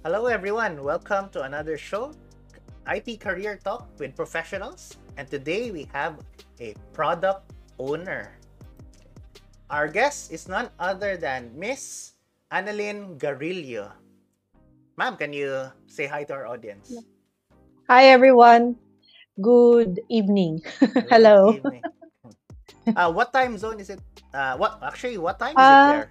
Hello, everyone. Welcome to another show, IT Career Talk with Professionals. And today we have a product owner. Our guest is none other than Miss Annalyn Garillo. Ma'am, can you say hi to our audience? Hi, everyone. Good evening. Good Hello. evening. Uh, what time zone is it? Uh, what actually? What time is Uh, it there?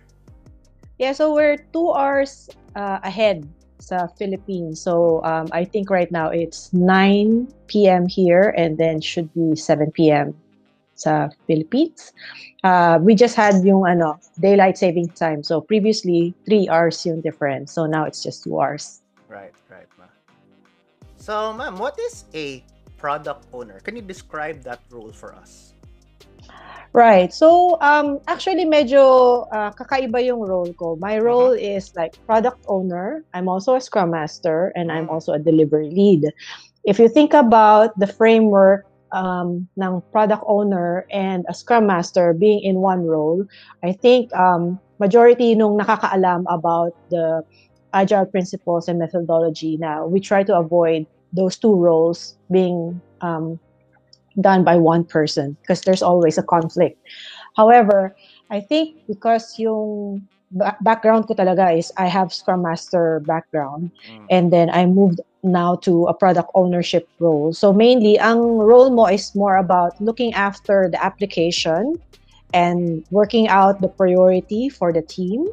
Yeah, so we're two hours uh, ahead sa Philippines. So um, I think right now it's 9 p.m. here and then should be 7 p.m. sa Philippines. Uh, we just had yung ano, daylight saving time. So previously, 3 hours yung difference. So now it's just 2 hours. Right, right, ma. So, ma'am, what is a product owner? Can you describe that role for us? Right. So, um, actually, medyo uh, kakaiba yung role ko. My role is like product owner. I'm also a scrum master and I'm Mm. also a delivery lead. If you think about the framework um, ng product owner and a scrum master being in one role, I think um, majority nung nakakaalam about the agile principles and methodology now, we try to avoid those two roles being um, done by one person because there's always a conflict. However, I think because yung ba- background ko talaga is I have Scrum Master background Mm. and then I moved now to a product ownership role. So mainly, ang role mo is more about looking after the application and working out the priority for the team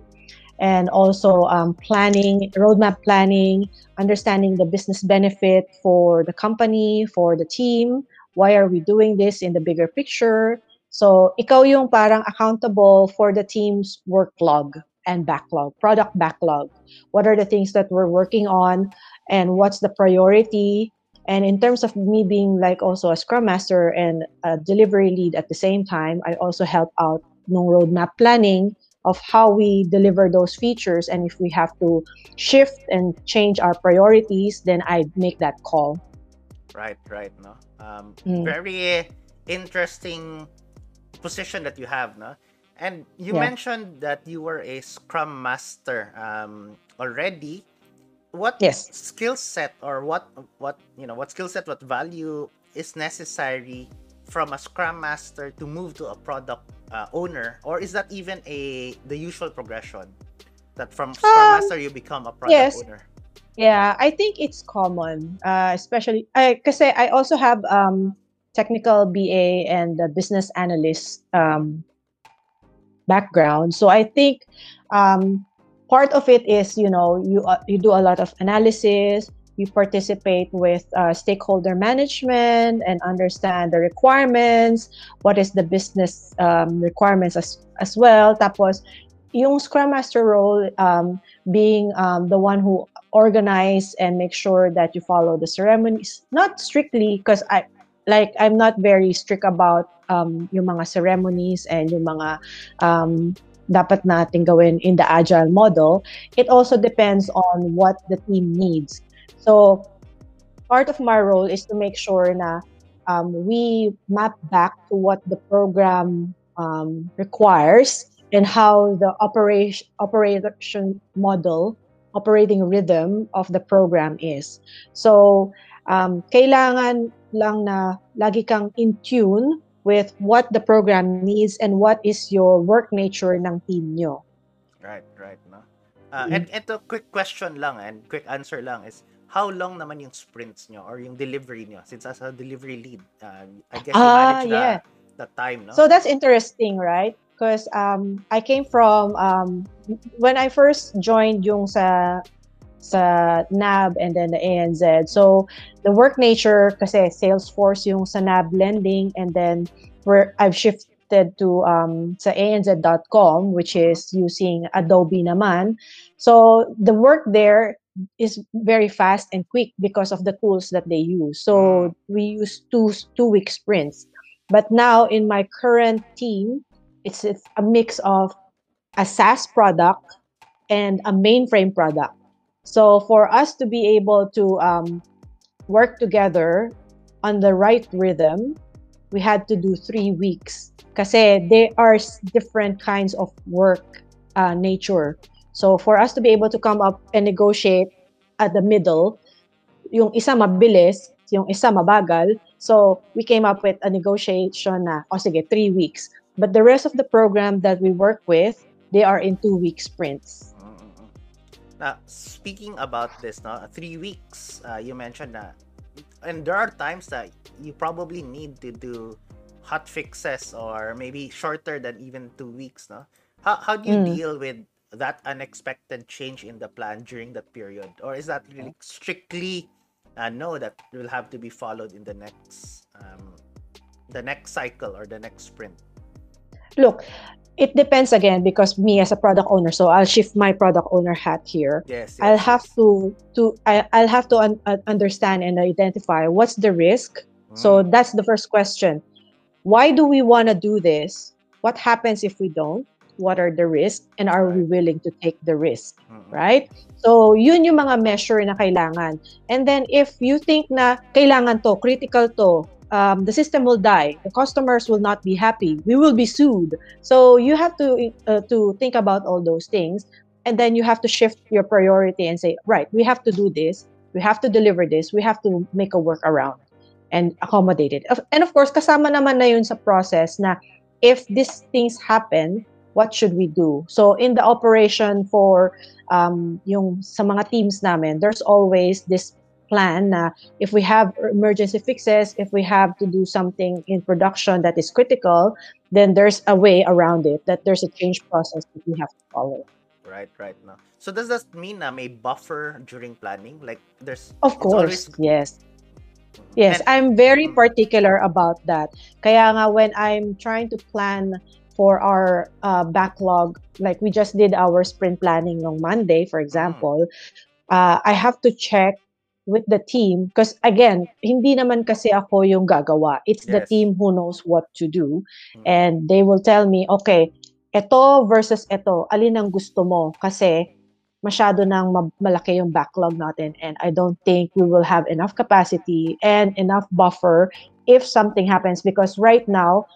and also um, planning, roadmap planning, understanding the business benefit for the company, for the team, why are we doing this in the bigger picture. So, ikaw yung parang accountable for the team's worklog and backlog, product backlog. What are the things that we're working on and what's the priority? And in terms of me being like also a scrum master and a delivery lead at the same time, I also help out no roadmap planning of how we deliver those features and if we have to shift and change our priorities, then I make that call. Right, right, no. Um, Mm. very interesting position that you have, no. And you Yeah. mentioned that you were a Scrum Master um, already. What Yes. skill set or what what you know what skill set, what value is necessary from a Scrum Master to move to a product uh, owner, or is that even a the usual progression that from Scrum Um, Master you become a product yes. owner? Yeah, I think it's common, uh, especially I kasi I also have um, technical BA and the business analyst um, background. So I think um, part of it is you know you uh, you do a lot of analysis, you participate with uh, stakeholder management and understand the requirements. What is the business um, requirements as as well? Tapos yung Scrum Master role um, being um, the one who organize and make sure that you follow the ceremonies. Not strictly because I like I'm not very strict about um, yung mga ceremonies and yung mga um, dapat nating gawin in the agile model. It also depends on what the team needs. So part of my role is to make sure na um, we map back to what the program um, requires and how the operation operation model operating rhythm of the program is. So, um, kailangan lang na lagi kang in tune with what the program needs and what is your work nature ng team nyo. Right, right, no. Uh, and ito quick question lang and quick answer lang is how long naman yung sprints nyo or yung delivery nyo since as a delivery lead uh, I guess you Ah, manage yeah. the, the time no So that's interesting, right? Because um, I came from um, when I first joined yung sa sa NAB and then the ANZ. So the work nature kasi Salesforce yung sa NAB lending and then where I've shifted to um, sa ANZ.com which is using Adobe naman. So the work there is very fast and quick because of the tools that they use. So we use two two week sprints. But now in my current team, it's, a mix of a SaaS product and a mainframe product. So for us to be able to um, work together on the right rhythm, we had to do three weeks. Kasi there are different kinds of work uh, nature. So for us to be able to come up and negotiate at the middle. Yung isa mabilis, yung isa mabagal. So we came up with a negotiation na, oh sige, three weeks. But the rest of the program that we work with, they are in two-week sprints. Mm-mm. Now, speaking about this, no, three weeks, uh, you mentioned that, and there are times that you probably need to do hot fixes or maybe shorter than even two weeks, no? How, how do you Mm. deal with that unexpected change in the plan during that period? Or is that really strictly uh, no that will have to be followed in the next um, the next cycle or the next sprint? Look, it depends again because me as a product owner, so I'll shift my product owner hat here. Yes, I'll yes, have yes. to to I, I'll have to un- uh, understand and identify what's the risk. So Mm, that's the first question. Why do we want to do this? What happens if we don't? What are the risks and are we willing to take the risk, mm-mm. right? So yun yung mga measure na kailangan. And then if you think na kailangan to, critical to, um, the system will die, the customers will not be happy, we will be sued. So you have to uh, to think about all those things and then you have to shift your priority and say, right, we have to do this, we have to deliver this, we have to make a workaround and accommodate it. And of course, kasama naman na yun sa process na if these things happen, what should we do? So in the operation for um, yung sa mga teams namin, there's always this plan na if we have emergency fixes, if we have to do something in production that is critical, then there's a way around it, that there's a change process that we have to follow. Right, right. now. So does that mean na may buffer during planning? Like there's Of it's always course, yes. Yes, and I'm very Mm. particular about that. Kaya nga when I'm trying to plan for our uh, backlog, like we just did our sprint planning on Monday, for mm, example, uh, I have to check with the team because again, hindi naman kasi ako yung gagawa. It's the yes. team who knows what to do Mm, and they will tell me, okay, ito versus ito, alin ang gusto mo? Kasi masyado nang ma- malaki yung backlog natin and I don't think we will have enough capacity and enough buffer if something happens because right now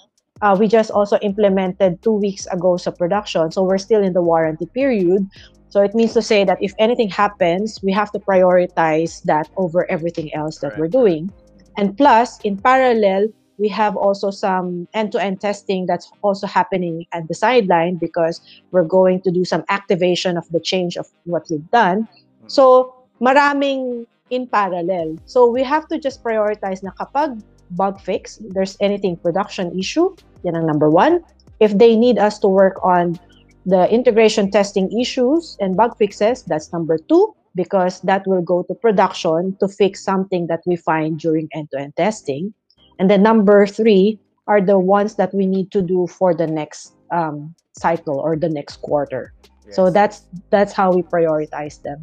uh, we just also implemented two weeks ago sa production so we're still in the warranty period so it means to say that if anything happens we have to prioritize that over everything else that we're correct, correct. doing and plus in parallel we have also some end-to-end testing that's also happening at the sideline because we're going to do some activation of the change of what we've done. Mm, So, maraming in parallel. So, we have to just prioritize na kapag bug fix, there's anything production issue, yan ang number one. If they need us to work on the integration testing issues and bug fixes, that's number two, because that will go to production to fix something that we find during end-to-end testing. And then number three are the ones that we need to do for the next um, cycle or the next quarter. So that's that's how we prioritize them.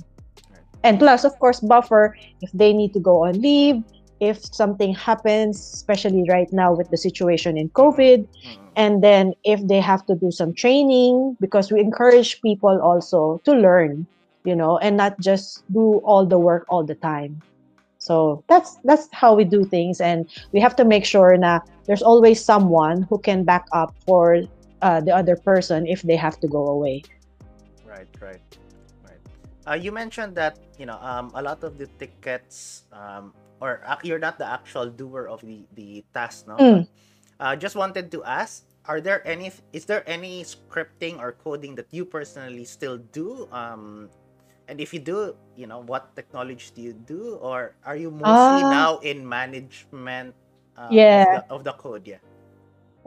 Right. And plus, of course, buffer if they need to go on leave, if something happens, especially right now with the situation in COVID, mm, and then if they have to do some training, because we encourage people also to learn, you know, and not just do all the work all the time. So that's that's how we do things, and we have to make sure na there's always someone who can back up for uh, the other person if they have to go away. Right, right, right. Uh, you mentioned that you know um, a lot of the tickets um, or ac- you're not the actual doer of the the task, no? Mm. uh, just wanted to ask: Are there any? Is there any scripting or coding that you personally still do? Um, and if you do, you know what technology do you do, or are you mostly Ah, now in management um, of the of the code? Yeah.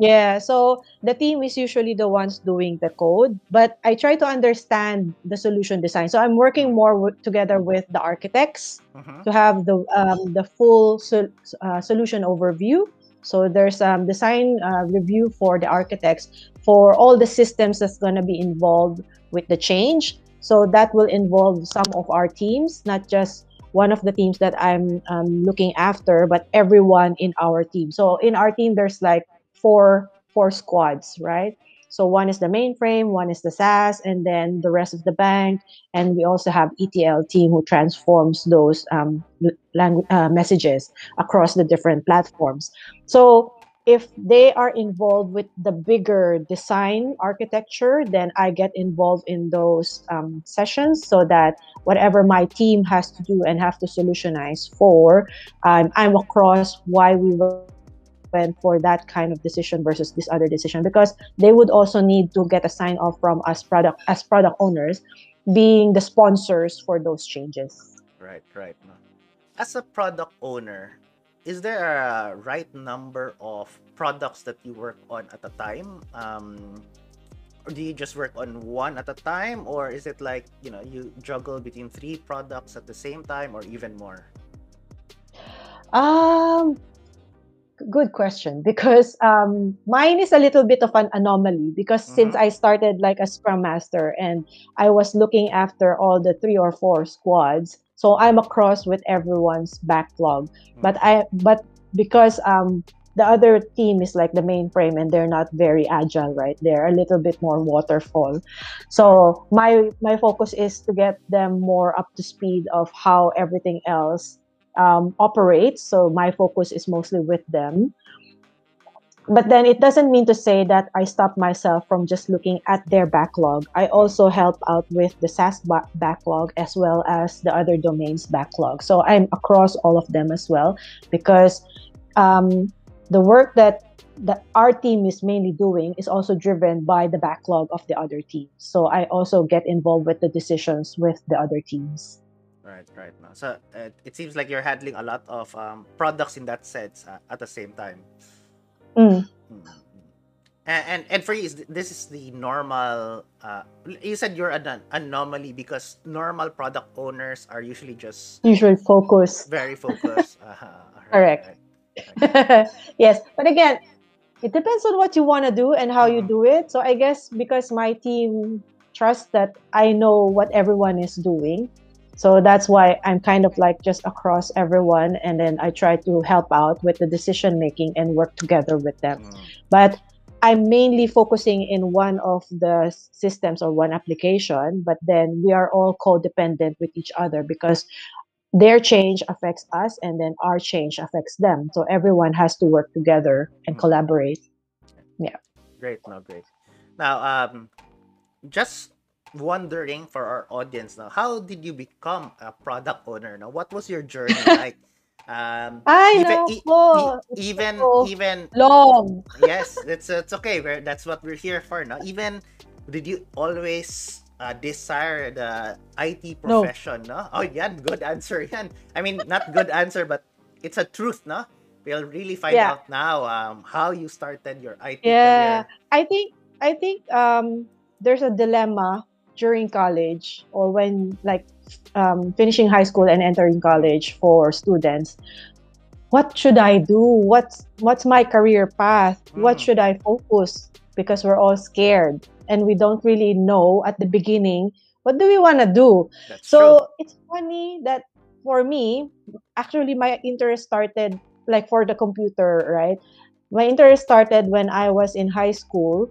Yeah, so the team is usually the ones doing the code, but I try to understand the solution design. So I'm working Mm. more with, together with the architects Mm-hmm. to have the um, the full sol- uh, solution overview. So there's um, design uh, review for the architects for all the systems that's going to be involved with the change. So that will involve some of our teams, not just one of the teams that I'm um, looking after, but everyone in our team. So in our team, there's like four four squads, right? So one is the mainframe, one is the SaaS, and then the rest of the bank. And we also have ETL team who transforms those um, uh, messages across the different platforms. So if they are involved with the bigger design architecture, then I get involved in those um, sessions so that whatever my team has to do and have to solutionize for, um, I'm across why we went for that kind of decision versus this other decision because they would also need to get a sign off from us product as product owners being the sponsors for those changes. Right, right. As a product owner, is there a right number of products that you work on at a time? Um, or do you just work on one at a time, or is it like you know you juggle between three products at the same time, or even more? Um, good question because um, mine is a little bit of an anomaly because mm-hmm. since I started like a scrum master and I was looking after all the three or four squads, so I'm across with everyone's backlog. Mm. But I but because um the other team is like the mainframe and they're not very agile, right? They're a little bit more waterfall. So my my focus is to get them more up to speed of how everything else um, operates. So my focus is mostly with them but then it doesn't mean to say that I stop myself from just looking at their backlog. I also help out with the SaaS ba- backlog as well as the other domains backlog. So I'm across all of them as well because um, the work that that our team is mainly doing is also driven by the backlog of the other teams. So I also get involved with the decisions with the other teams. Right, right. So uh, it seems like you're handling a lot of um, products in that sense uh, at the same time. Mm. And, and and for you, this is the normal. Uh, you said you're an anomaly because normal product owners are usually just usually focused, very focused. Uh-huh. Correct. Right. yes, but again, it depends on what you want to do and how mm. you do it. So I guess because my team trusts that I know what everyone is doing, so that's why I'm kind of like just across everyone, and then I try to help out with the decision making and work together with them. Mm. But I'm mainly focusing in one of the systems or one application, but then we are all codependent with each other because their change affects us and then our change affects them. So everyone has to work together and mm. collaborate. Yeah. Great, no, great. Now, um, just wondering for our audience now, how did you become a product owner? Now, what was your journey like? Um, I even, know e- e- even so even long. yes, it's it's okay. We're, that's what we're here for. Now, even did you always uh, desire the IT profession? No. no? Oh, yan, good answer. Yan. I mean, not good answer, but it's a truth, no? We'll really find yeah. out now um, how you started your IT yeah, career. I think I think um, there's a dilemma during college or when like um, finishing high school and entering college for students what should i do? What's what's my career path? Mm. what should i focus? Because we're all scared and we don't really know at the beginning what do we want to do? That's so true. it's funny that for me actually my interest started like for the computer right? My interest started when i was in high school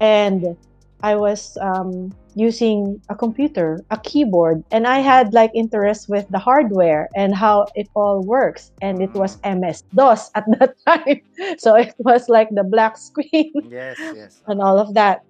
and I was um, using a computer, a keyboard, and I had like interest with the hardware and how it all works. And it was MS DOS at that time, so it was like the black screen. Yes, yes. And all of that.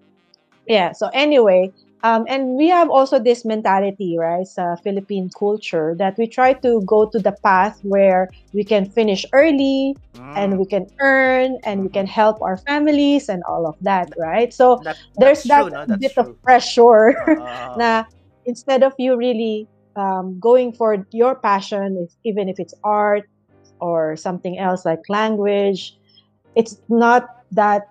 Yeah. So anyway, um, and we have also this mentality, right, sa Philippine culture that we try to go to the path where we can finish early mm. and we can earn and we can help our families and all of that, right? So that, there's that true, no? bit true. of pressure uh. na instead of you really um, going for your passion, even if it's art or something else like language, it's not that,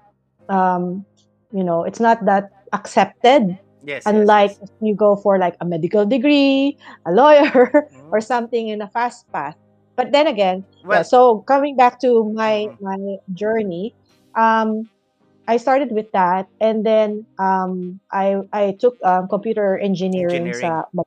um, you know, it's not that accepted Yes. Unlike yes, yes. you go for like a medical degree, a lawyer, mm. or something in a fast path. But then again, well, yeah, so coming back to my mm. my journey, um, I started with that, and then um, I I took um, computer engineering. engineering. Sa,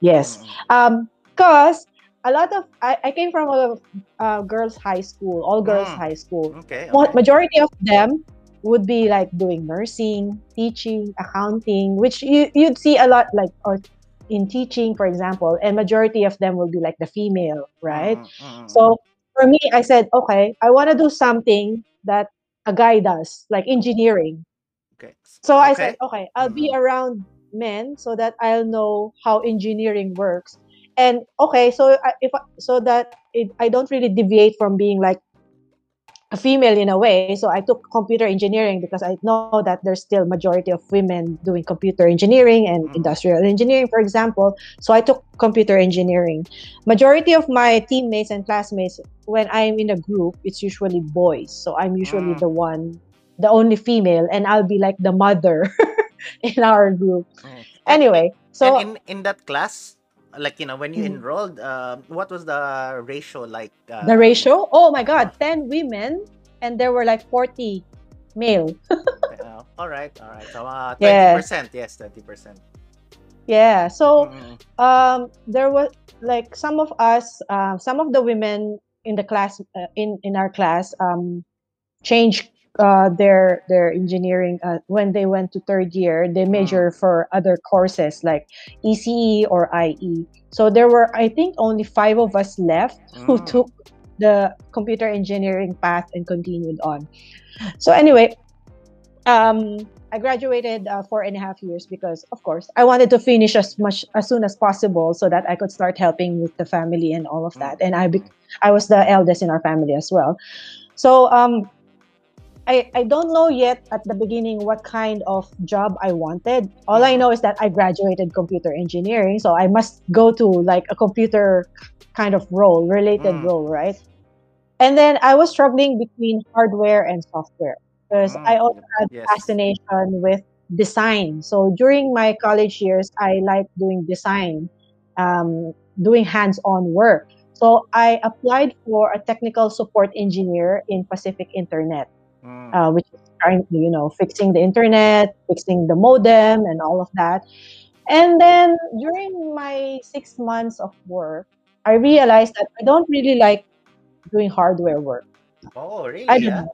yes, mm. um, cause a lot of I, I came from a, a girls' high school, all girls' mm. high school. Okay, okay. Majority of them would be like doing nursing, teaching, accounting, which you, you'd see a lot like or in teaching, for example, and majority of them will be like the female, right? Mm-hmm. So for me, I said, okay, I want to do something that a guy does, like engineering. Okay. So I said, okay, I'll be Mhm. around men so that I'll know how engineering works. And okay, so I, if so that it, I don't really deviate from being like a female in a way. So I took computer engineering because I know that there's still majority of women doing computer engineering and Mhm. industrial engineering, for example. So I took computer engineering. Majority of my teammates and classmates, when I'm in a group, it's usually boys. So I'm usually Mm. the one, the only female, and I'll be like the mother in our group. Mm. Anyway, so and in in that class, like you know, when you Mhm. enrolled, uh, what was the ratio like? Uh, the ratio, oh my God, 10 women, and there were like 40 male. Uh, all right, all right. So uh, twenty percent, yes, twenty percent. Yeah. So Mm, um there was like some of us uh, some of the women in the class uh, in in our class um changed uh, their their engineering uh, when they went to third year they major for other courses like ECE or IE so there were I think only five of us left who Mm. took the computer engineering path and continued on so anyway um I graduated uh, four and a half years because, of course, I wanted to finish as much as soon as possible so that I could start helping with the family and all of that. And I, be- I was the eldest in our family as well. So um, I I don't know yet at the beginning what kind of job I wanted. All I know is that I graduated computer engineering, so I must go to like a computer kind of role, related Mm. role, right? And then I was struggling between hardware and software because Mm, I also had yes. fascination with design. So during my college years, I liked doing design, um, doing hands-on work. So I applied for a technical support engineer in Pacific Internet, Mm. uh, which is trying to, you know, fixing the internet, fixing the modem, and all of that. And then during my six months of work, I realized that I don't really like doing hardware work. oh, really? Yeah?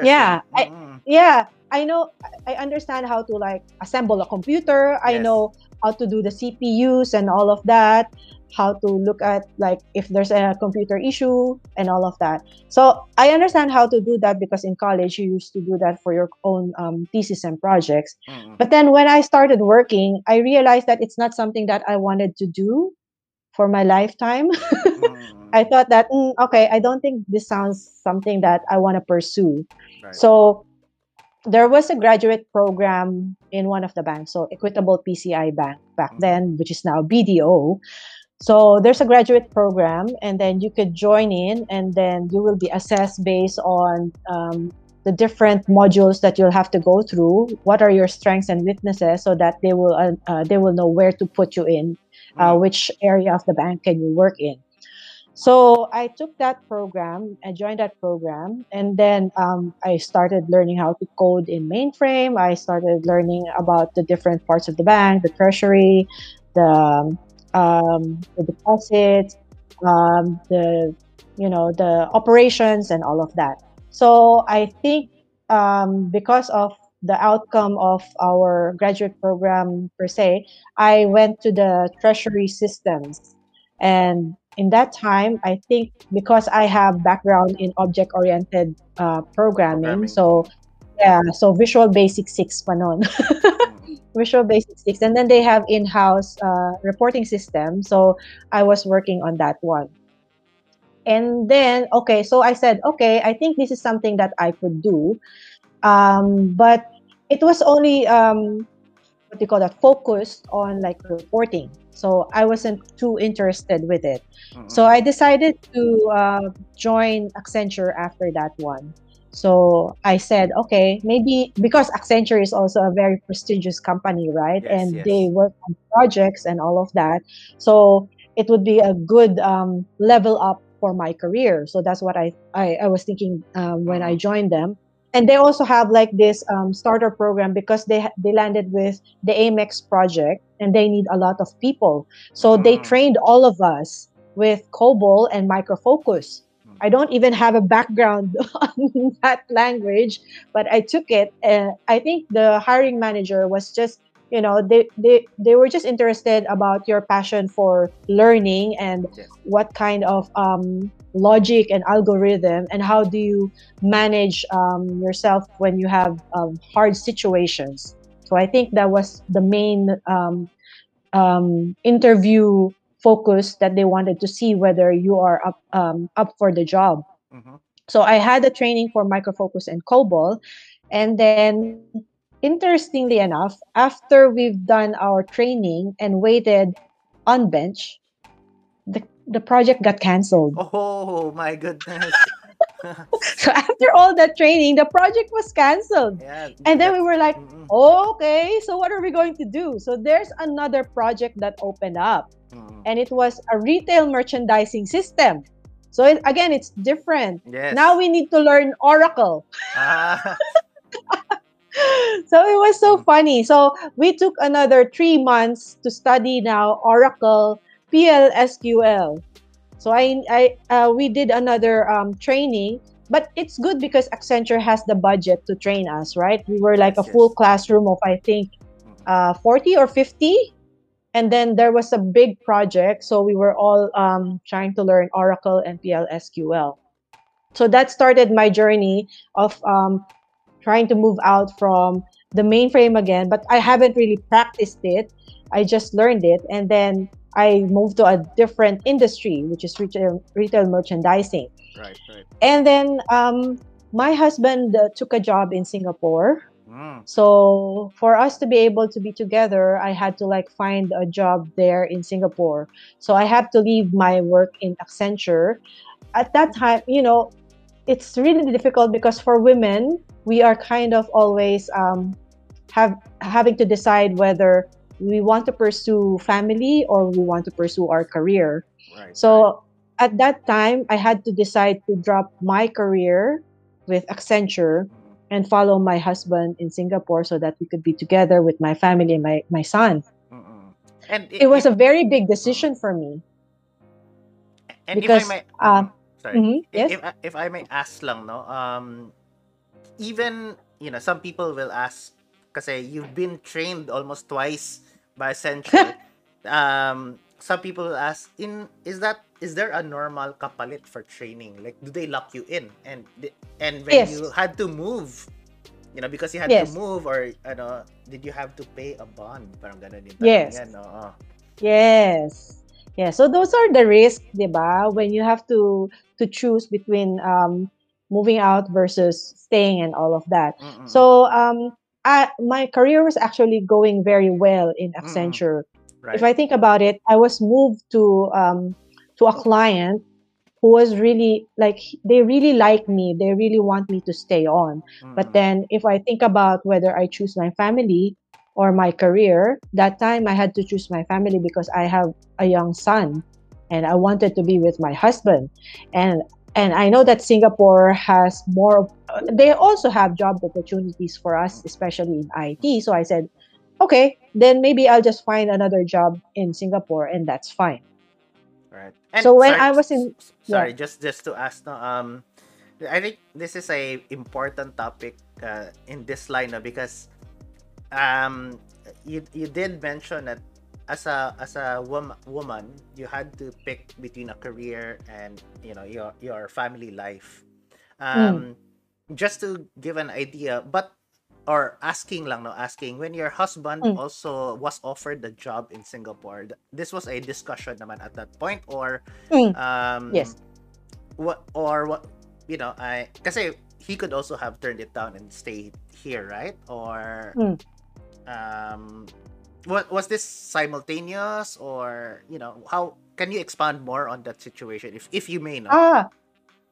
Yeah, I- Mm, yeah i know i understand how to like assemble a computer i know how to do the cpus and all of that how to look at like if there's a computer issue and all of that so i understand how to do that because in college you used to do that for your own um, thesis and projects mm, but then when i started working i realized that it's not something that i wanted to do for my lifetime mm, i thought that mm, okay i don't think this sounds something that i want to pursue right. so there was a graduate program in one of the banks, so Equitable PCI Bank back Mhm. then, which is now BDO. So there's a graduate program, and then you could join in, and then you will be assessed based on um, the different modules that you'll have to go through. What are your strengths and weaknesses, so that they will uh, uh, they will know where to put you in, uh, Mm, which area of the bank can you work in. So I took that program, I joined that program, and then um, I started learning how to code in mainframe. I started learning about the different parts of the bank, the treasury, the um, the deposits, um, the you know the operations, and all of that. So I think um, because of the outcome of our graduate program per se, I went to the treasury systems and in that time i think because i have background in object oriented uh, programming, Programming. so yeah so visual basic 6 pa nun. mm, visual basic 6 and then they have in-house uh, reporting system. So i was working on that one. And then okay so i said okay i think this is something that i could do. Um, but it was only um, what do you call that? Focused on like reporting. So i wasn't too interested with it. So i decided to uh, join accenture after that one so i said okay maybe because accenture is also a very prestigious company right Yes, and yes. they work on projects and all of that so it would be a good um, level up for my career so that's what i i, I was thinking um, when i Mhm. joined them and they also have like this um, starter program because they they landed with the Amex project and they need a lot of people. So they Mm. trained all of us with COBOL and Microfocus. Mm. I don't even have a background on that language, but I took it. And I think the hiring manager was just, you know, they, they, they were just interested about your passion for learning and Yes. what kind of um, logic and algorithm and how do you manage um, yourself when you have um, hard situations so i think that was the main um, um, interview focus that they wanted to see whether you are up um, up for the job Mhm. so i had a training for microfocus and cobol and then interestingly enough after we've done our training and waited on bench the, the project got canceled Oh my goodness. so after all that training the project was canceled yeah. and then we were like Mm-mm, okay so what are we going to do so there's another project that opened up mm-mm. and it was a retail merchandising system so it, again it's different Yes. now we need to learn oracle Ah, so it was so Mm. funny. So we took another three months to study now Oracle PLSQL. So I, I uh, we did another um, training, but it's good because Accenture has the budget to train us, right? We were like Yes, a full yes. classroom of I think uh, 40 or 50. And then there was a big project. So we were all um, trying to learn Oracle and PLSQL. So that started my journey of um, trying to move out from the mainframe again, but I haven't really practiced it. I just learned it. And then I moved to a different industry, which is retail, retail merchandising. right, right. And then um, my husband uh, took a job in Singapore. Mm, So for us to be able to be together, I had to like find a job there in Singapore. So I had to leave my work in Accenture. At that time, you know, it's really difficult because for women, we are kind of always um, have having to decide whether we want to pursue family or we want to pursue our career. right. So at that time, I had to decide to drop my career with Accenture and follow my husband in Singapore so that we could be together with my family and my, my son. Mm, mm-mm. And It was a very big decision for me. and because, if I may, uh, sorry. Mhm, Yes. if, if I may ask lang, no, um, even, you know, some people will ask, kasi you've been trained almost twice by Accenture. um, some people ask, in is that is there a normal kapalit for training? Like, do they lock you in? And and when Yes. you had to move, you know, because you had Yes. to move, or ano, did you have to pay a bond? Parang ganun yung Yes. yan, oo. Yes. Yeah. So those are the risks, diba? When you have to to choose between um, moving out versus staying and all of that. Mm-mm. So um, I, my career was actually going very well in Accenture. right. If I think about it, I was moved to um, to a client who was really like they really like me. They really want me to stay on. But Mm-mm. then if I think about whether I choose my family or my career, that time I had to choose my family because I have a young son and I wanted to be with my husband. And and I know that Singapore has more they also have job opportunities for us especially in IT. So I said, okay, then maybe I'll just find another job in Singapore and that's fine. Right. And So when sorry, I was in- sorry, just just to ask no, um I think this is a important topic uh, in this line no, because um you you did mention that as a as a wom- woman you had to pick between a career and you know your your family life. Um just to give an idea but or asking lang no asking when your husband Mm. also was offered the job in Singapore th- this was a discussion naman at that point or Mm. um Yes. what or what you know I kasi he could also have turned it down and stayed here right or Mm. um what was this simultaneous or you know how can you expand more on that situation if if you may know Ah,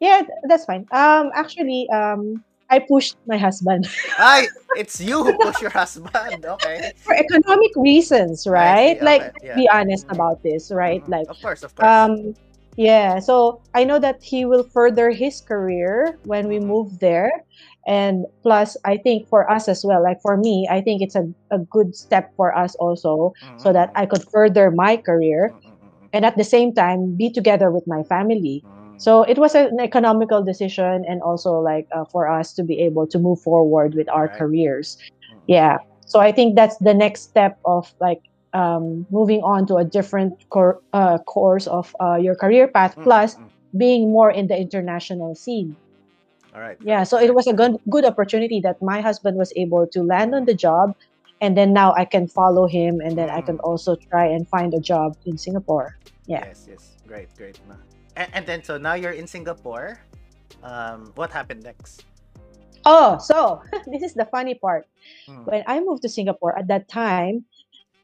yeah, that's fine. Um, actually, um, I pushed my husband Ay, it's you who push your husband okay for economic reasons, right? see, Like, okay, yeah. be honest about this, right? Mhm. Like, of course of course um, yeah. So I know that he will further his career when we Mhm. move there, and plus, I think for us as well, like for me, I think it's a, a good step for us also, mm-hmm. so that I could further my career mm-hmm, mm-hmm. and at the same time be together with my family. So it was an economical decision, and also like uh, for us to be able to move forward with our Right. careers. Yeah. So I think that's the next step of like um, moving on to a different cor- uh, course of uh, your career path. Mm-mm-mm. Plus, being more in the international scene. All right. Yeah, so it was a good good opportunity that my husband was able to land on the job, and then now I can follow him, and then I can Mm. also try and find a job in Singapore. Yeah. Yes, yes. Great, great. And, and then, so now you're in Singapore. Um, what happened next? Oh, so this is the funny part. Mm. When I moved to Singapore at that time,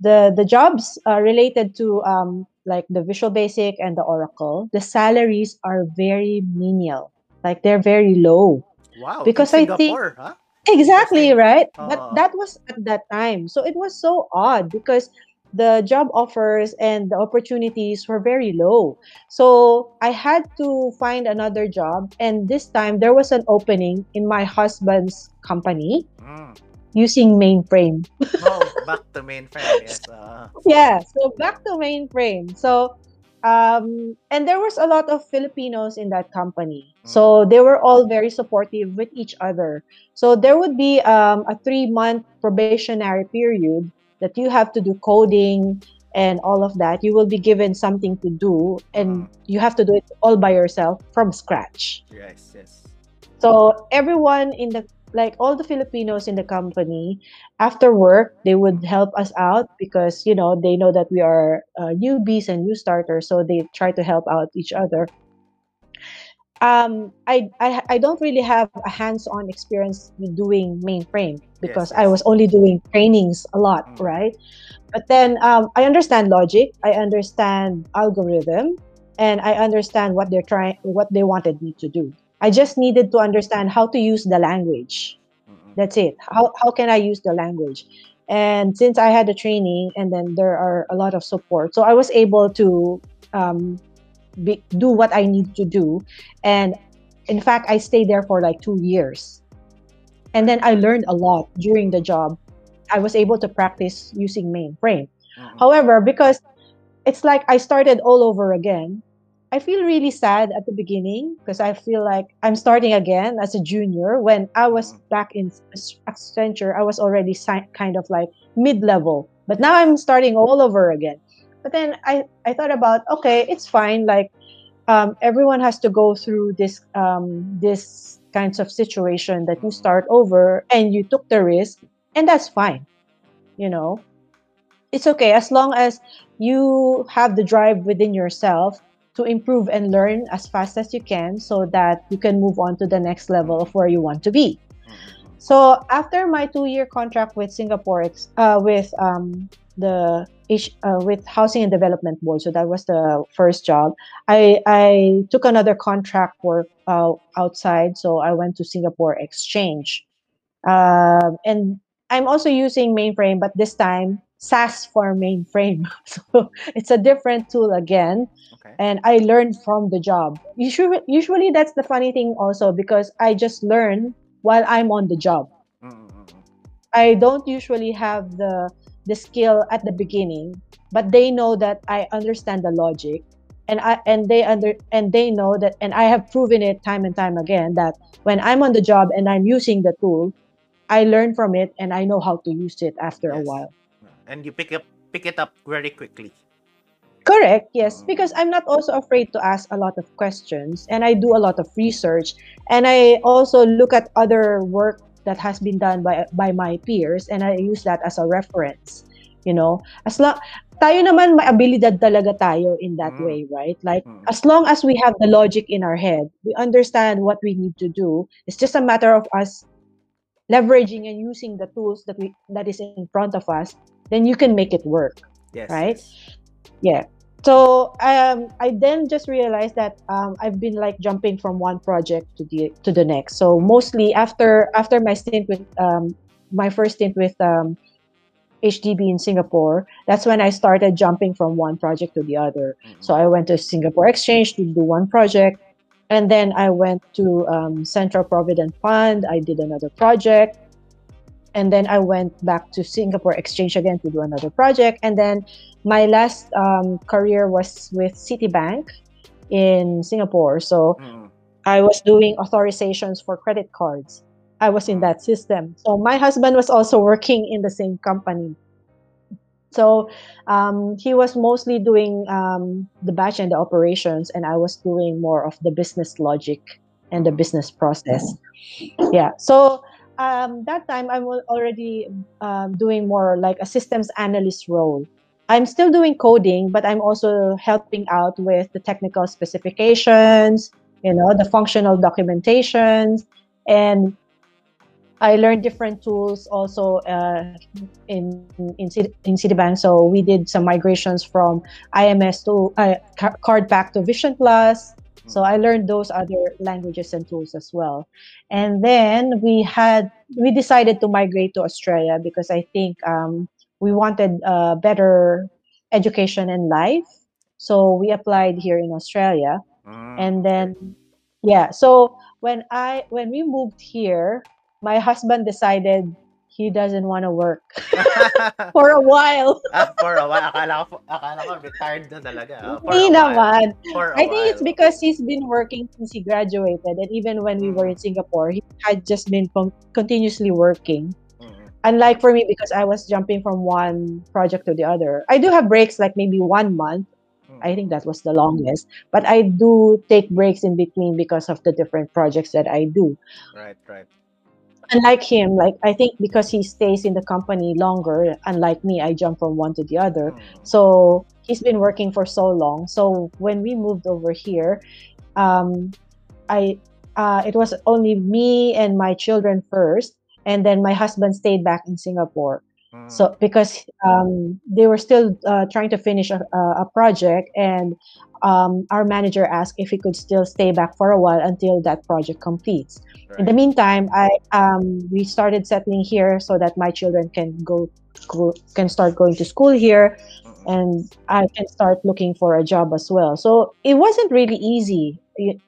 the the jobs uh, related to um like the Visual Basic and the Oracle, the salaries are very menial. Like they're very low. Wow. Because I think- huh? Exactly, right? Oo. But that was at that time. So it was so odd because the job offers and the opportunities were very low. So I had to find another job. And this time there was an opening in my husband's company Mm. Using mainframe. Oh, back to mainframe. Yes. Uh, Yeah, so back to mainframe. So um and there was a lot of Filipinos in that company. So they were all very supportive with each other. So there would be um, a 3-month probationary period that you have to do coding and all of that. You will be given something to do and you have to do it all by yourself from scratch. yes, yes. So everyone in the like all the Filipinos in the company after work they would help us out because you know they know that we are uh, newbies and new starters so they try to help out each other. Um, I, I I don't really have a hands-on experience with doing mainframe because I yes. was only doing trainings a lot, Mm. right? But then um, I understand logic, I understand algorithm, and I understand what they're trying, what they wanted me to do. I just needed to understand how to use the language. That's it. How how can I use the language? And since I had the training, and then there are a lot of support, so I was able to um, be, do what I need to do. And in fact, I stayed there for like two years, and then I learned a lot during the job. I was able to practice using mainframe. Mm-mm. However, because it's like I started all over again, I feel really sad at the beginning because I feel like I'm starting again as a junior when I was Mhm. back in Accenture, I was already si- kind of like mid level, but now I'm starting all over again. But then I, I thought about, okay, it's fine. Like um, everyone has to go through this um, this kinds of situation that you start over and you took the risk, and that's fine. You know, it's okay as long as you have the drive within yourself to improve and learn as fast as you can so that you can move on to the next level of where you want to be. So after my two-year contract with Singapore, uh, with um, the uh, with Housing and Development Board, so that was the first job. I I took another contract work uh, outside, so I went to Singapore Exchange, um, and I'm also using mainframe, but this time SAS for mainframe. So it's a different tool again Okay. and I learned from the job. Usually, usually that's the funny thing also because I just learn while I'm on the job. Mm-mm. I don't usually have the the skill at the beginning, but they know that I understand the logic, and I and they under and they know that, and I have proven it time and time again that when I'm on the job and I'm using the tool, I learn from it and I know how to use it after a while. And you pick up pick it up very quickly. Correct, yes, Mm. because I'm not also afraid to ask a lot of questions and I do a lot of research and I also look at other work that has been done by by my peers and I use that as a reference. You know, as long tayo naman may abilidad talaga tayo in that Mm. way, right? Like Mm. as long as we have the logic in our head, we understand what we need to do. It's just a matter of us leveraging and using the tools that we that is in front of us, then you can make it work. Yes. Right? yes. Yeah. So um, I then just realized that um, I've been like jumping from one project to the to the next. So mostly after after my stint with um, my first stint with um, HDB in Singapore, that's when I started jumping from one project to the other. Mm-mm. So I went to Singapore Exchange to do one project, and then I went to um, Central Provident Fund. I did another project, and then I went back to Singapore Exchange again to do another project, and then my last um, career was with Citibank in Singapore. So Mm-mm. I was doing authorizations for credit cards. I was in that system. So my husband was also working in the same company. So um, he was mostly doing um, the batch and the operations, and I was doing more of the business logic and the business process. Yeah. So um, that time I'm already um, doing more like a systems analyst role. I'm still doing coding, but I'm also helping out with the technical specifications, you know, the functional documentations, and I learned different tools also uh, in in Citi- in Citibank. So we did some migrations from IMS to uh, Ca- CardPac to Vision Plus. So I learned those other languages and tools as well. And then we had we decided to migrate to Australia because I think um, we wanted uh, better education and life. So we applied here in Australia, Mm, and then yeah. So when I when we moved here, my husband decided he doesn't want to work for a while. ah, for a while. Akala ko, akala ko retired na talaga. ah, for Hindi while. naman. For I think it's because he's been working since he graduated, and even when we were in Singapore, he had just been con- continuously working. Mm, Unlike for me, because I was jumping from one project to the other. I do have breaks, like maybe one month. mm. I think that was the longest. But I do take breaks in between because of the different projects that I do. Right, right. Unlike him, like I think because he stays in the company longer, unlike me, I jump from one to the other. Mm, So he's been working for so long. So when we moved over here, um, I uh, it was only me and my children first, and then my husband stayed back in Singapore. Mm. So because um, they were still uh, trying to finish a, a project, and um, our manager asked if he could still stay back for a while until that project completes. In the meantime, I um, we started settling here so that my children can go, go can start going to school here Mm, and I can start looking for a job as well. So it wasn't really easy.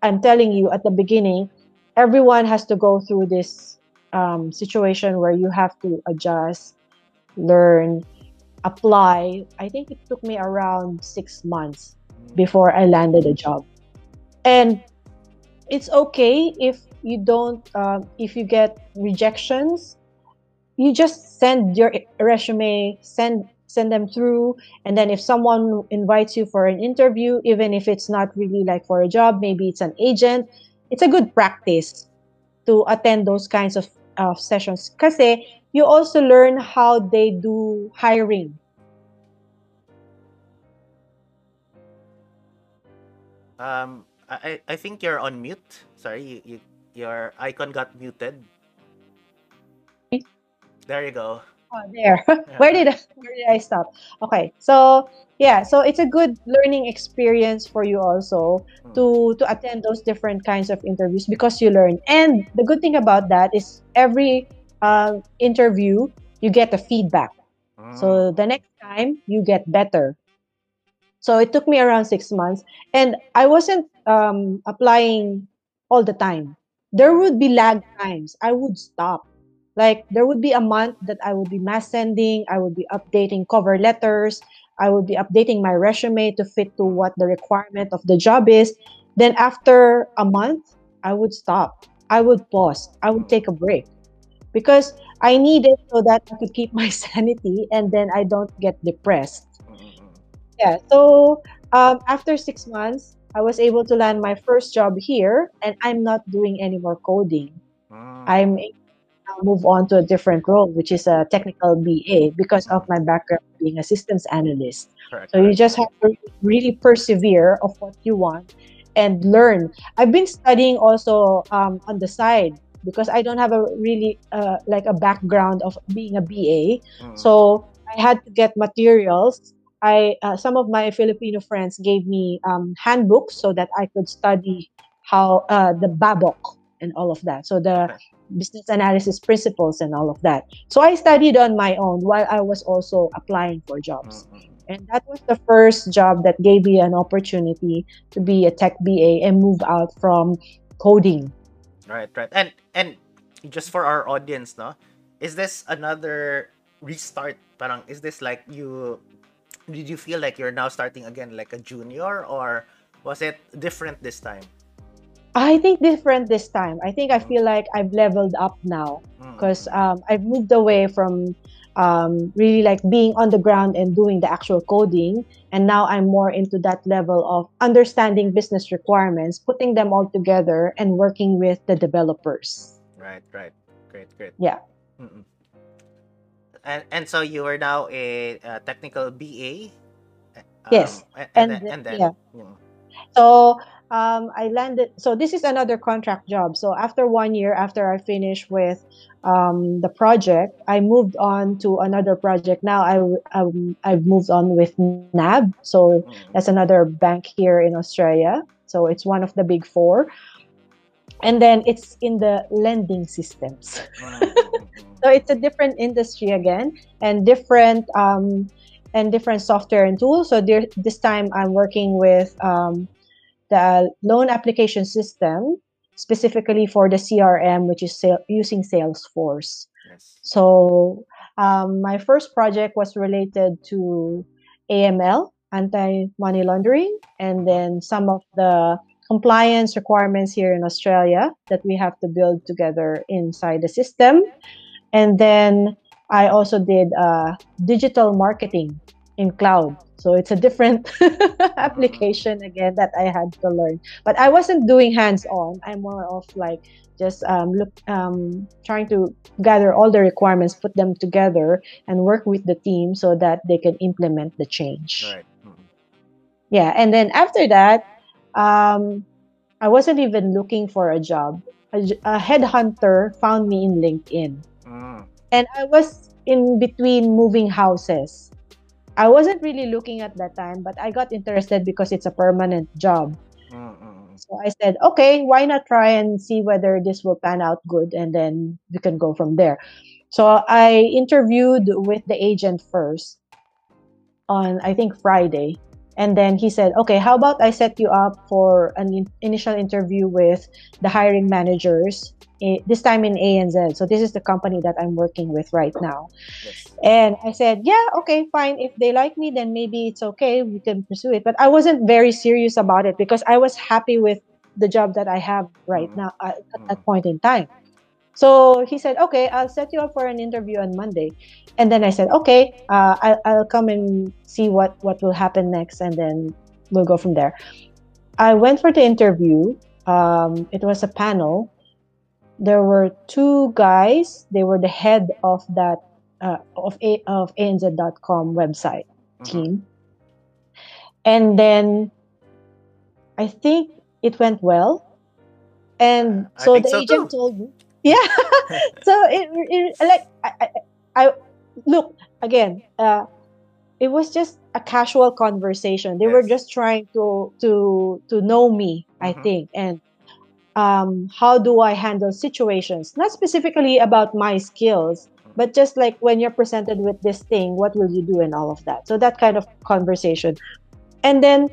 I'm telling you at the beginning, everyone has to go through this um, situation where you have to adjust, learn, apply. I think it took me around six months before I landed a job. And it's okay if you don't, um, if you get rejections, you just send your resume, send send them through, and then if someone invites you for an interview, even if it's not really like for a job, maybe it's an agent, it's a good practice to attend those kinds of, of sessions. Kasi you also learn how they do hiring. Um, I, I think you're on mute. Sorry, you, you, your icon got muted. There you go. Oh, there. where did I, where did I stop? Okay, so yeah, so it's a good learning experience for you also Mm. to to attend those different kinds of interviews because you learn. And the good thing about that is every uh, interview you get the feedback. Mm, So the next time you get better. So it took me around six months, and I wasn't um, applying all the time. There would be lag times. I would stop. Like there would be a month that I would be mass sending. I would be updating cover letters. I would be updating my resume to fit to what the requirement of the job is. Then after a month, I would stop. I would pause. I would take a break because I need it so that I could keep my sanity and then I don't get depressed. mm, mm, mm. Yeah. So um, after six months, I was able to land my first job here, and I'm not doing any more coding. Mm, I'm able to now move on to a different role, which is a technical BA, because of my background being a systems analyst. correct, So you just have to really persevere of what you want and learn. I've been studying also um, on the side because I don't have a really uh, like a background of being a BA. Mm, So I had to get materials. I uh, some of my Filipino friends gave me um, handbooks so that I could study how uh, the BABOK and all of that. So the business analysis principles and all of that. So I studied on my own while I was also applying for jobs. mm, mm, mm. And that was the first job that gave me an opportunity to be a tech BA and move out from coding. Right, right. And and just for our audience, no, is this another restart? Parang is this like you? Did you feel like you're now starting again like a junior, or was it different this time? I think different this time. I think I feel like I've leveled up now Mm, because um, I've moved away from um, really like being on the ground and doing the actual coding. And now I'm more into that level of understanding business requirements, putting them all together, and working with the developers. Right, right. Great, great. Yeah. Mm-mm. And and so you are now a, uh technical BA. Yes, Um, a- and, and then the- and then yeah. you know, So um, I landed. So this is another contract job. So after one year, after I finished with um, the project, I moved on to another project. Now I um, I've moved on with NAB. So mm, that's another bank here in Australia. So it's one of the big four, and then it's in the lending systems. mm, mm, mm, mm. so it's a different industry again and different um, and different software and tools so there, this time i'm working with um, the loan application system specifically for the crm which is sal- using salesforce Yes. so um, my first project was related to aml anti-money laundering and then some of the compliance requirements here in australia that we have to build together inside the system and then I also did uh, digital marketing in cloud. So it's a different application again that I had to learn. But I wasn't doing hands-on. I'm more of like just um, look, um, trying to gather all the requirements, put them together, and work with the team so that they can implement the change. Right. Mm, Yeah, and then after that, um, I wasn't even looking for a job. A headhunter found me in LinkedIn mm, and I was in between moving houses. I wasn't really looking at that time, but I got interested because it's a permanent job. So I said, okay, why not try and see whether this will pan out good and then we can go from there. So I interviewed with the agent first on, I think, Friday. And then he said, okay, how about I set you up for an in- initial interview with the hiring managers, this time in ANZ. So this is the company that I'm working with right now. Yes. And I said, yeah, okay, fine. If they like me, then maybe it's okay. We can pursue it. But I wasn't very serious about it because I was happy with the job that I have right Mhm. now at, at that point in time. So he said, okay, I'll set you up for an interview on Monday. And then I said, okay, uh, I, I'll come and see what, what will happen next. And then we'll go from there. I went for the interview. Um, it was a panel. There were two guys. They were the head of that uh, of a of ANZ.com website Mhm. team. And then I think it went well. And so the so agent too. told me, yeah. so it, it like I, I, I look again. Uh, it was just a casual conversation. They were just trying to to to know me, I Mhm. think, and um, how do I handle situations? Not specifically about my skills, but just like when you're presented with this thing, what will you do and all of that. So that kind of conversation, and then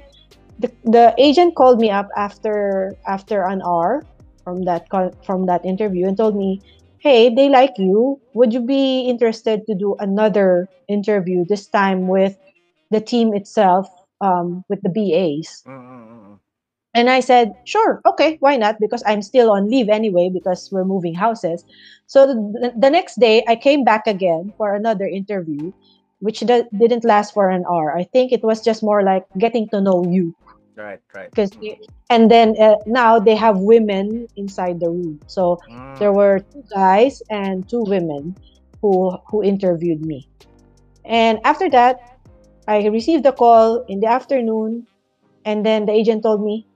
the, the agent called me up after after an hour from that con- from that interview and told me, "Hey, they like you. Would you be interested to do another interview this time with the team itself, um, with the BAs?" Mm, mm, mm, mm. And I said, sure, okay, why not? Because I'm still on leave anyway, because we're moving houses. So the, the next day, I came back again for another interview, which didn't last for an hour. I think it was just more like getting to know you. Right, right. Because, Mm, and then uh, now they have women inside the room. So mm. there were two guys and two women who who interviewed me. And after that, I received a call in the afternoon, and then the agent told me,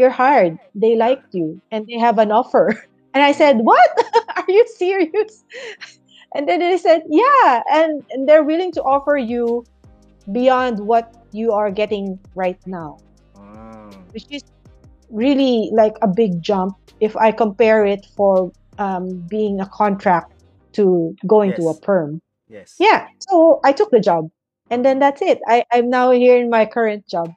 "You're hired. They liked you, and they have an offer." And I said, "What? Are you serious?" And then they said, "Yeah, and, and they're willing to offer you beyond what you are getting right now." Mm. which is really like a big jump if I compare it for um, being a contract to going to a perm. Yes. Yeah, so I took the job, and then that's it. I, I'm now here in my current job.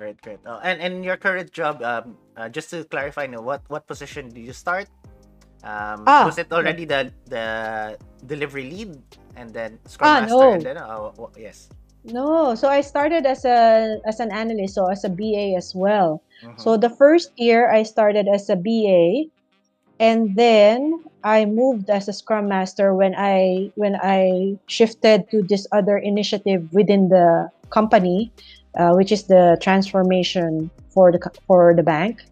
Great, great. Oh, and and your current job, um, uh, just to clarify, no, what what position did you start? Um, Ah, was it already the the delivery lead and then Scrum Ah, Master no. and then oh, wha- yes. No, so I started as a as an analyst, so as a BA as well. Mhm. So the first year I started as a BA, and then I moved as a Scrum Master when I when I shifted to this other initiative within the company, uh, which is the transformation for the for the bank.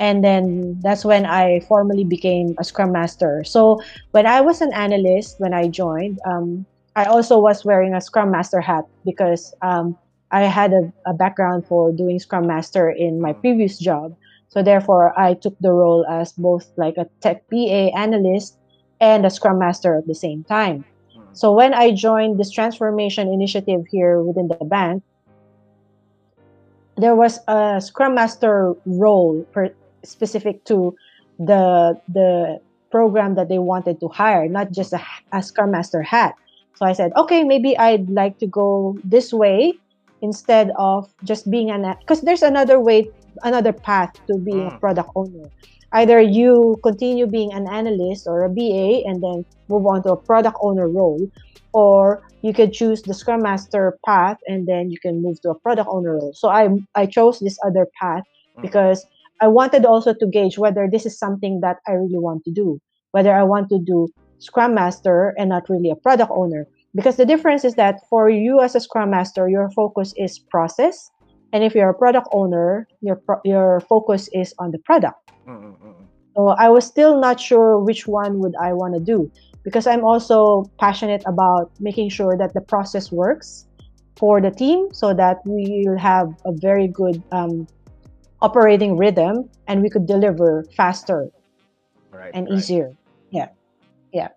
And then that's when I formally became a Scrum Master. So when I was an analyst, when I joined, um, I also was wearing a Scrum Master hat because um, I had a, a background for doing Scrum Master in my previous job. So therefore, I took the role as both like a tech BA analyst and a Scrum Master at the same time. So when I joined this transformation initiative here within the bank, there was a Scrum Master role per, specific to the the program that they wanted to hire, not just a, a Scrum Master hat. So I said, okay, maybe I'd like to go this way instead of just being an because there's another way another path to being mm. a product owner. Either you continue being an analyst or a BA and then move on to a product owner role, or you can choose the Scrum Master path and then you can move to a product owner role. So I I chose this other path mm. because I wanted also to gauge whether this is something that I really want to do, whether I want to do Scrum Master and not really a product owner. Because the difference is that for you as a Scrum Master, your focus is process and if you're a product owner, your pro- your focus is on the product. Mm-hmm. So I was still not sure which one would I want to do because I'm also passionate about making sure that the process works for the team so that we will have a very good um, operating rhythm and we could deliver faster right, and right. easier. Yeah. Yeah.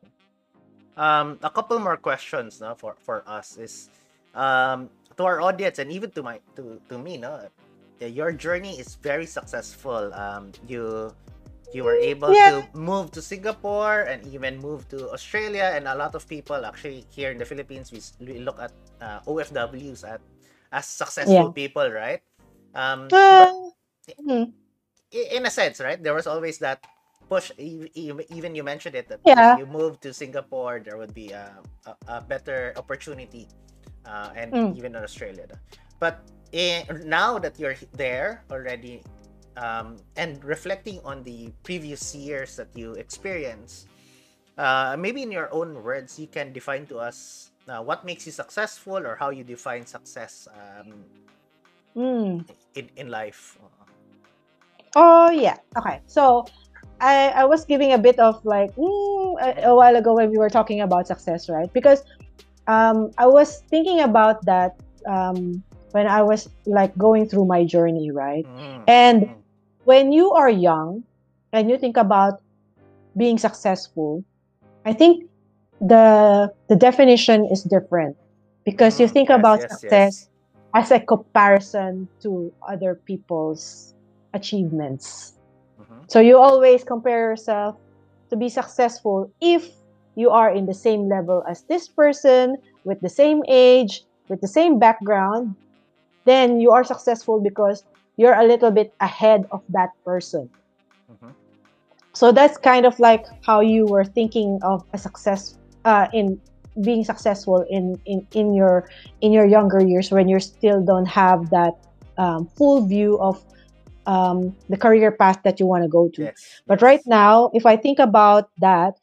Um, a couple more questions no, for, for us is um, to our audience and even to my to to me no your journey is very successful um you you were able yeah. to move to Singapore and even move to Australia and a lot of people actually here in the Philippines we, we look at uh, OFWs at as successful yeah. people right um uh, mm-hmm. in a sense right there was always that push even you mentioned it that yeah. if you move to Singapore there would be a, a, a better opportunity uh, and mm. even in Australia. But in, now that you're there already, um, and reflecting on the previous years that you experienced, uh, maybe in your own words, you can define to us uh, what makes you successful or how you define success um, mm. in, in life. Oh, yeah. Okay. So, I, I was giving a bit of like mm, a, a, while ago when we were talking about success, right? Because um, I was thinking about that um, when I was like going through my journey, right? Mm-hmm. And mm-hmm. When you are young and you think about being successful, I think the the definition is different because you think yes, about yes, success yes. as a comparison to other people's achievements. Mm-hmm. So you always compare yourself to be successful if you are in the same level as this person, with the same age, with the same background, then you are successful because you're a little bit ahead of that person. Mm-hmm. So that's kind of like how you were thinking of a success uh, in being successful in, in, in your in your younger years when you still don't have that um, full view of um, the career path that you want to go to. Yes. But right now, if I think about that,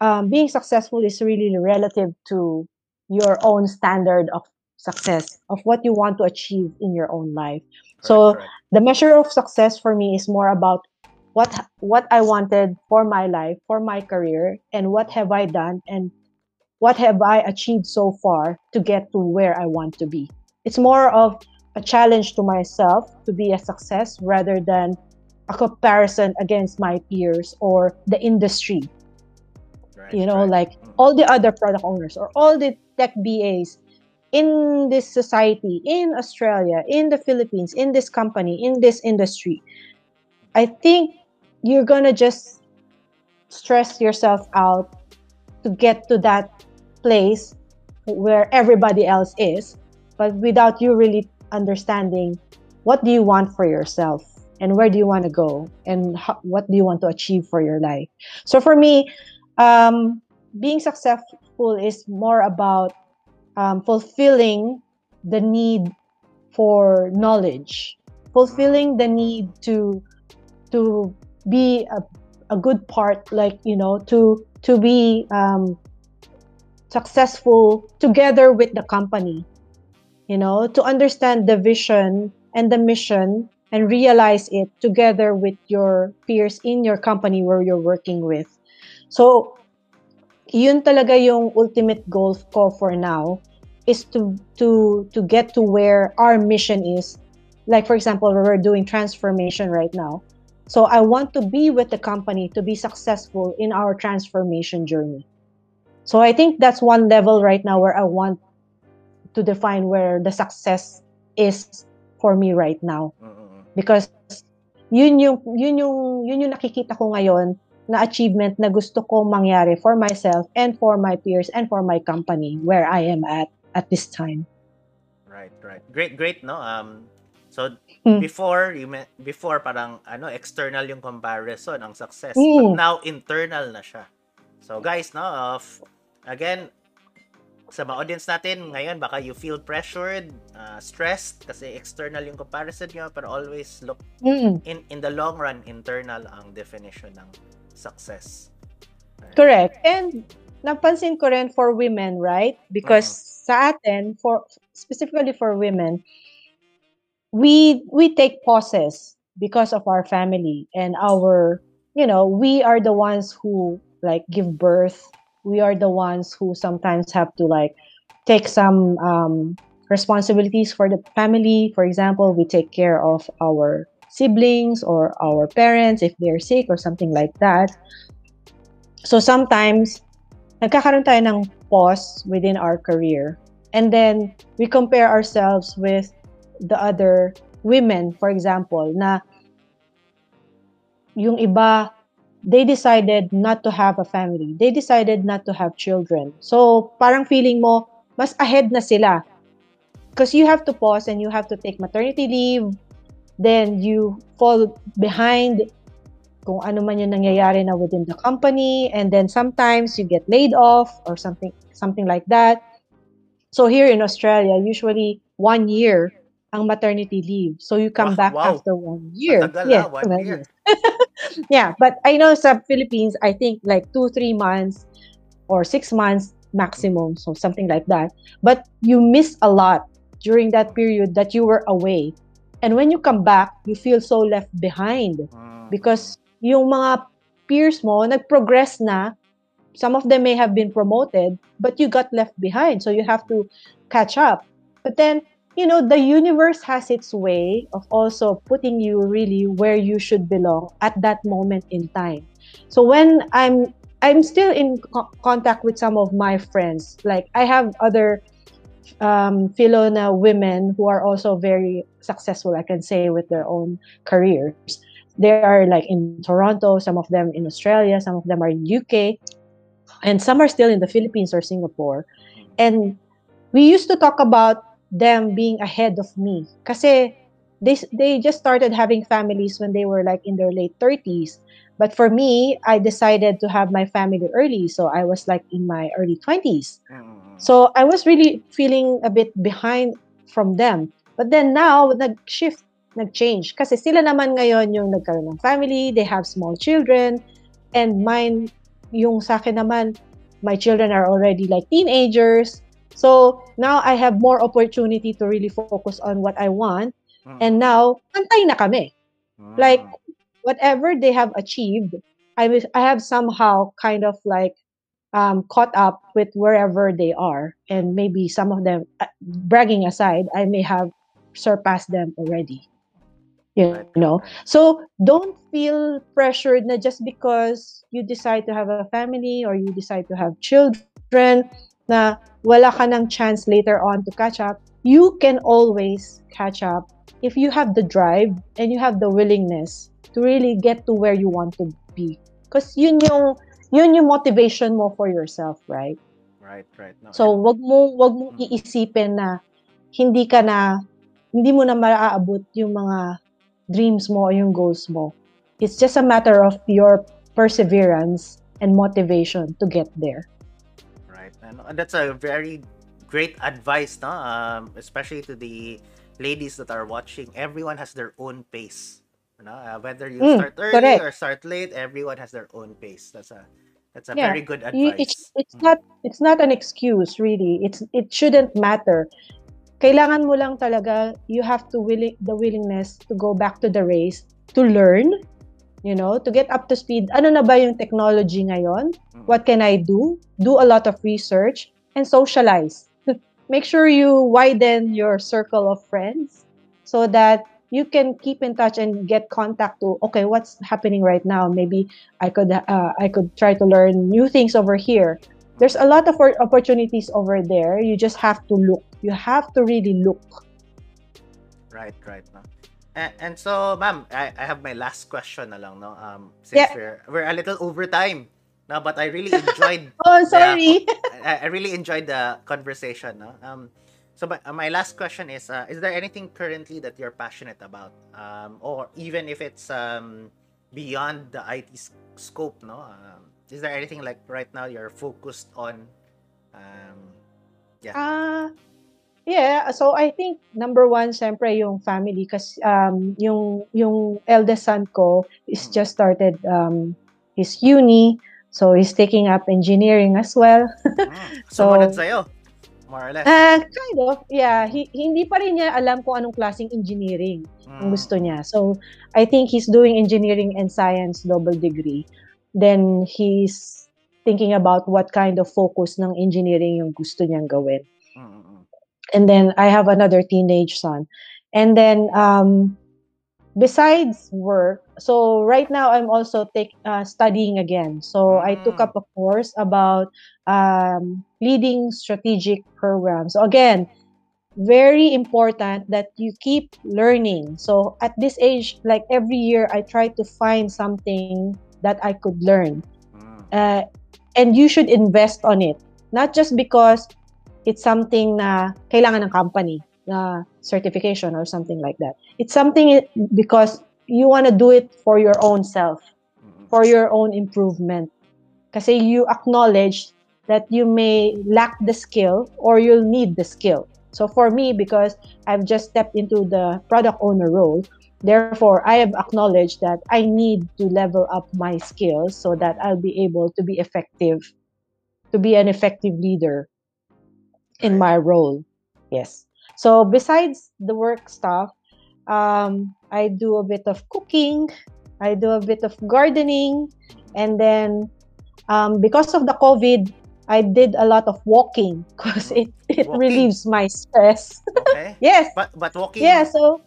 um, being successful is really relative to your own standard of success of what you want to achieve in your own life so the measure of success for me is more about what what i wanted for my life for my career and what have i done and what have i achieved so far to get to where i want to be it's more of a challenge to myself to be a success rather than a comparison against my peers or the industry right, you know right. like mm. all the other product owners or all the tech bas in this society in australia in the philippines in this company in this industry i think you're gonna just stress yourself out to get to that place where everybody else is but without you really understanding what do you want for yourself and where do you want to go and how, what do you want to achieve for your life. So for me um, being successful is more about um, fulfilling the need for knowledge, fulfilling the need to to be a a good part like you know to to be um, successful together with the company you know to understand the vision and the mission and realize it together with your peers in your company where you're working with. So yun talaga yung ultimate goal ko for now is to to to get to where our mission is. Like for example we're doing transformation right now. So i want to be with the company to be successful in our transformation journey. So i think that's one level right now where i want to define where the success is for me right now. Because yun yung yun yung yun yung nakikita ko ngayon na achievement na gusto ko mangyari for myself and for my peers and for my company where I am at at this time. Right, right. Great, great, no? Um, so, Mm. before, you me- before parang, ano, external yung comparison, ang success. Mm. But now, internal na siya. So, guys, no, of, again, sa mga audience natin, ngayon, baka you feel pressured, uh, stressed, kasi external yung comparison nyo, pero always look, Mm, in, in the long run, internal ang definition ng success. correct. And napansin ko rin for women, right? Because sa atin, for specifically for women, we we take pauses because of our family and our you know we are the ones who like give birth we are the ones who sometimes have to like take some um, responsibilities for the family for example we take care of our siblings or our parents if they're sick or something like that so sometimes nagkakaroon tayo ng pause within our career and then we compare ourselves with the other women, for example, na yung iba, they decided not to have a family. They decided not to have children. So, parang feeling mo, mas ahead na sila. Because you have to pause and you have to take maternity leave. Then, you fall behind kung ano man yung nangyayari na within the company. And then, sometimes you get laid off or something, something like that. So, here in Australia, usually one year ang maternity leave. So you come Wow, back wow. after one year. Matagal, yeah, ah, one well, year. yeah, but I know sa Philippines, I think like two, three months or six months maximum. So something like that. But you miss a lot during that period that you were away. And when you come back, you feel so left behind. Mm. because yung mga peers mo nag-progress na. Some of them may have been promoted but you got left behind. So you have to catch up. But then you know the universe has its way of also putting you really where you should belong at that moment in time. So when i'm i'm still in co- contact with some of my friends. Like i have other um, Filipina women who are also very successful, I can say, with their own careers. They are like in Toronto, some of them in Australia, some of them are in UK, and some are still in the Philippines or Singapore. And we used to talk about them being ahead of me kasi they they just started having families when they were like in their late 30s. But for me, I decided to have my family early, so I was like in my early 20s. Mm. So I was really feeling a bit behind from them. But then now, nag-shift, nag-change. Kasi sila naman ngayon yung nagkaroon ng family, they have small children, and mine, yung sa akin naman, my children are already like teenagers. So now I have more opportunity to really focus on what I want. Mm. And now, pantay na kami. Mm. Like, whatever they have achieved, I I have somehow kind of like um, caught up with wherever they are, and maybe some of them, uh, bragging aside, I may have surpassed them already. You know, so don't feel pressured na just because you decide to have a family or you decide to have children na wala ka ng chance later on to catch up. You can always catch up if you have the drive and you have the willingness to really get to where you want to be. Because yun yung, yun yung motivation mo for yourself, right? Right, right. No, So, wag mo wag mong iisipin na hindi ka na hindi mo na maaabot yung mga dreams mo o yung goals mo. It's just a matter of your perseverance and motivation to get there. Right. And, and that's a very great advice, no? Um, especially to the ladies that are watching. Everyone has their own pace. No? Uh, whether you Mm, start early correct. or start late, everyone has their own pace. That's a that's a Yeah. very good it's advice. it's Mm. not it's not an excuse really. It's it shouldn't matter. Kailangan mo lang talaga you have to willing the willingness to go back to the race to learn, you know, to get up to speed. Ano na ba yung technology ngayon? Mm. What can I do? Do a lot of research and socialize. Make sure you widen your circle of friends so that you can keep in touch and get contact to okay what's happening right now maybe i could uh, i could try to learn new things over here there's a lot of opportunities over there you just have to look you have to really look Right, right. No? And, and so, ma'am, I, I have my last question na lang, no? Um, since Yeah. we're, we're a little over time, no? But I really enjoyed oh sorry I, I really enjoyed the conversation. No? Um, so my, my last question is: uh, Is there anything currently that you're passionate about, um, or even if it's um, beyond the IT s- scope? No, um, is there anything like right now you're focused on? Um, Ah, yeah. So I think number one, syempre yung family cause um, yung yung eldest son ko is Mm. just started um, his uni. So he's taking up engineering as well. mm, So- sumunod sa'yo, more or less. Ah, kind of. Yeah, he, hindi pa rin niya alam kung anong klaseng engineering ang Mm, gusto niya. So I think he's doing engineering and science double degree. Then he's thinking about what kind of focus ng engineering yung gusto niyang gawin. mm, mm, mm. and then I have another teenage son. And then um, besides work, so right now I'm also take uh, studying again. So I took Mm. up a course about um, leading strategic programs. So again, very important that you keep learning. So at this age, like every year, I try to find something that I could learn Mm, uh, and you should invest on it not just because it's something na kailangan ng company na certification or something like that. It's something because you want to do it for your own self mm, mm. for your own improvement. Kasi you acknowledge that you may lack the skill or you'll need the skill. So for me because i've just stepped into the product owner role therefore i have acknowledged that i need to level up my skills so that i'll be able to be effective to be an effective leader in my role. Yes so besides the work stuff um, i do a bit of cooking i do a bit of gardening and then um, because of the covid i did a lot of walking because it, it Walking? relieves my stress Okay. yes But but walking yeah so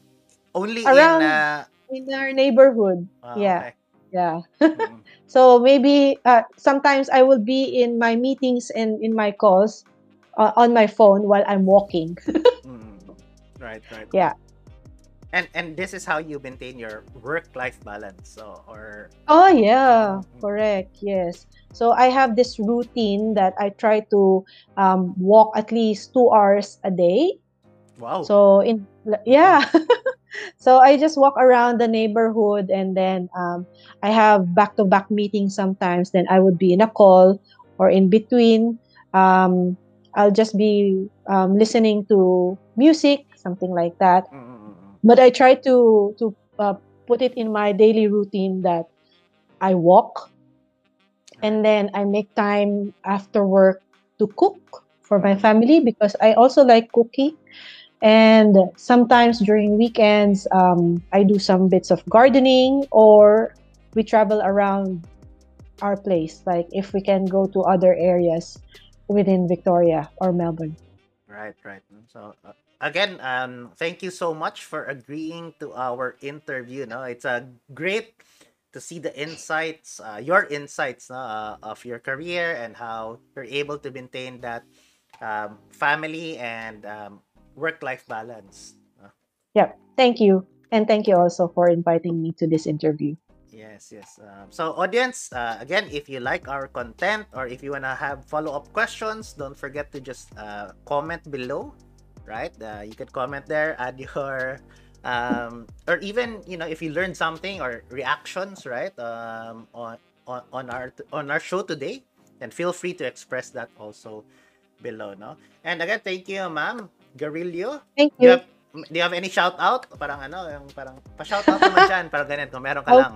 only around- in uh, in our neighborhood ah, Yeah. okay. yeah Mm, so maybe uh, sometimes i will be in my meetings and in my calls uh, on my phone while i'm walking mm. Right, right. Yeah. And and this is how you maintain your work-life balance. So or Oh yeah, Mhm. correct. Yes. So I have this routine that I try to um, walk at least two hours a day. wow. So in yeah, so I just walk around the neighborhood, and then um, I have back-to-back meetings sometimes. Then I would be in a call or in between. Um, I'll just be um, listening to music, something like that Mm, mm, mm, but I try to to uh, put it in my daily routine that I walk, and then I make time after work to cook for my family because I also like cooking. And sometimes during weekends, um, I do some bits of gardening or we travel around our place. Like if we can go to other areas within Victoria or Melbourne. Right, right. So uh, again, um, thank you so much for agreeing to our interview. No, it's a great to see the insights, uh, your insights no, uh, of your career and how you're able to maintain that um, family and um, work-life balance. Yeah, Thank you. And thank you also for inviting me to this interview. Yes, yes. Um, so, audience, uh, again, if you like our content or if you want to have follow up questions, don't forget to just uh, comment below, right? Uh, you can comment there, add your, um, or even you know if you learned something or reactions, right? Um, on on on our on our show today, then feel free to express that also below, no? And again, thank you, ma'am Garillo. Thank You you. have do you have any shout out? Parang ano, yung parang pa-shout out naman dyan, parang ganyan, kung meron ka Oh. lang.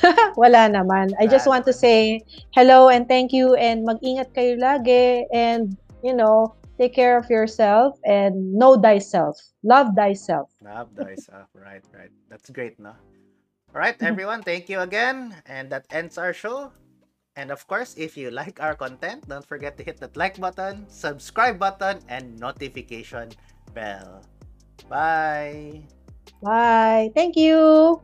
Wala naman. I just want to say hello and thank you and mag-ingat kayo lagi and you know, take care of yourself and know thyself. Love thyself. Love thyself. Right, right. That's great, no? All right, mm-hmm. everyone, thank you again. And that ends our show. And of course, if you like our content, don't forget to hit that like button, subscribe button, and notification bell. Bye. Bye. Thank you.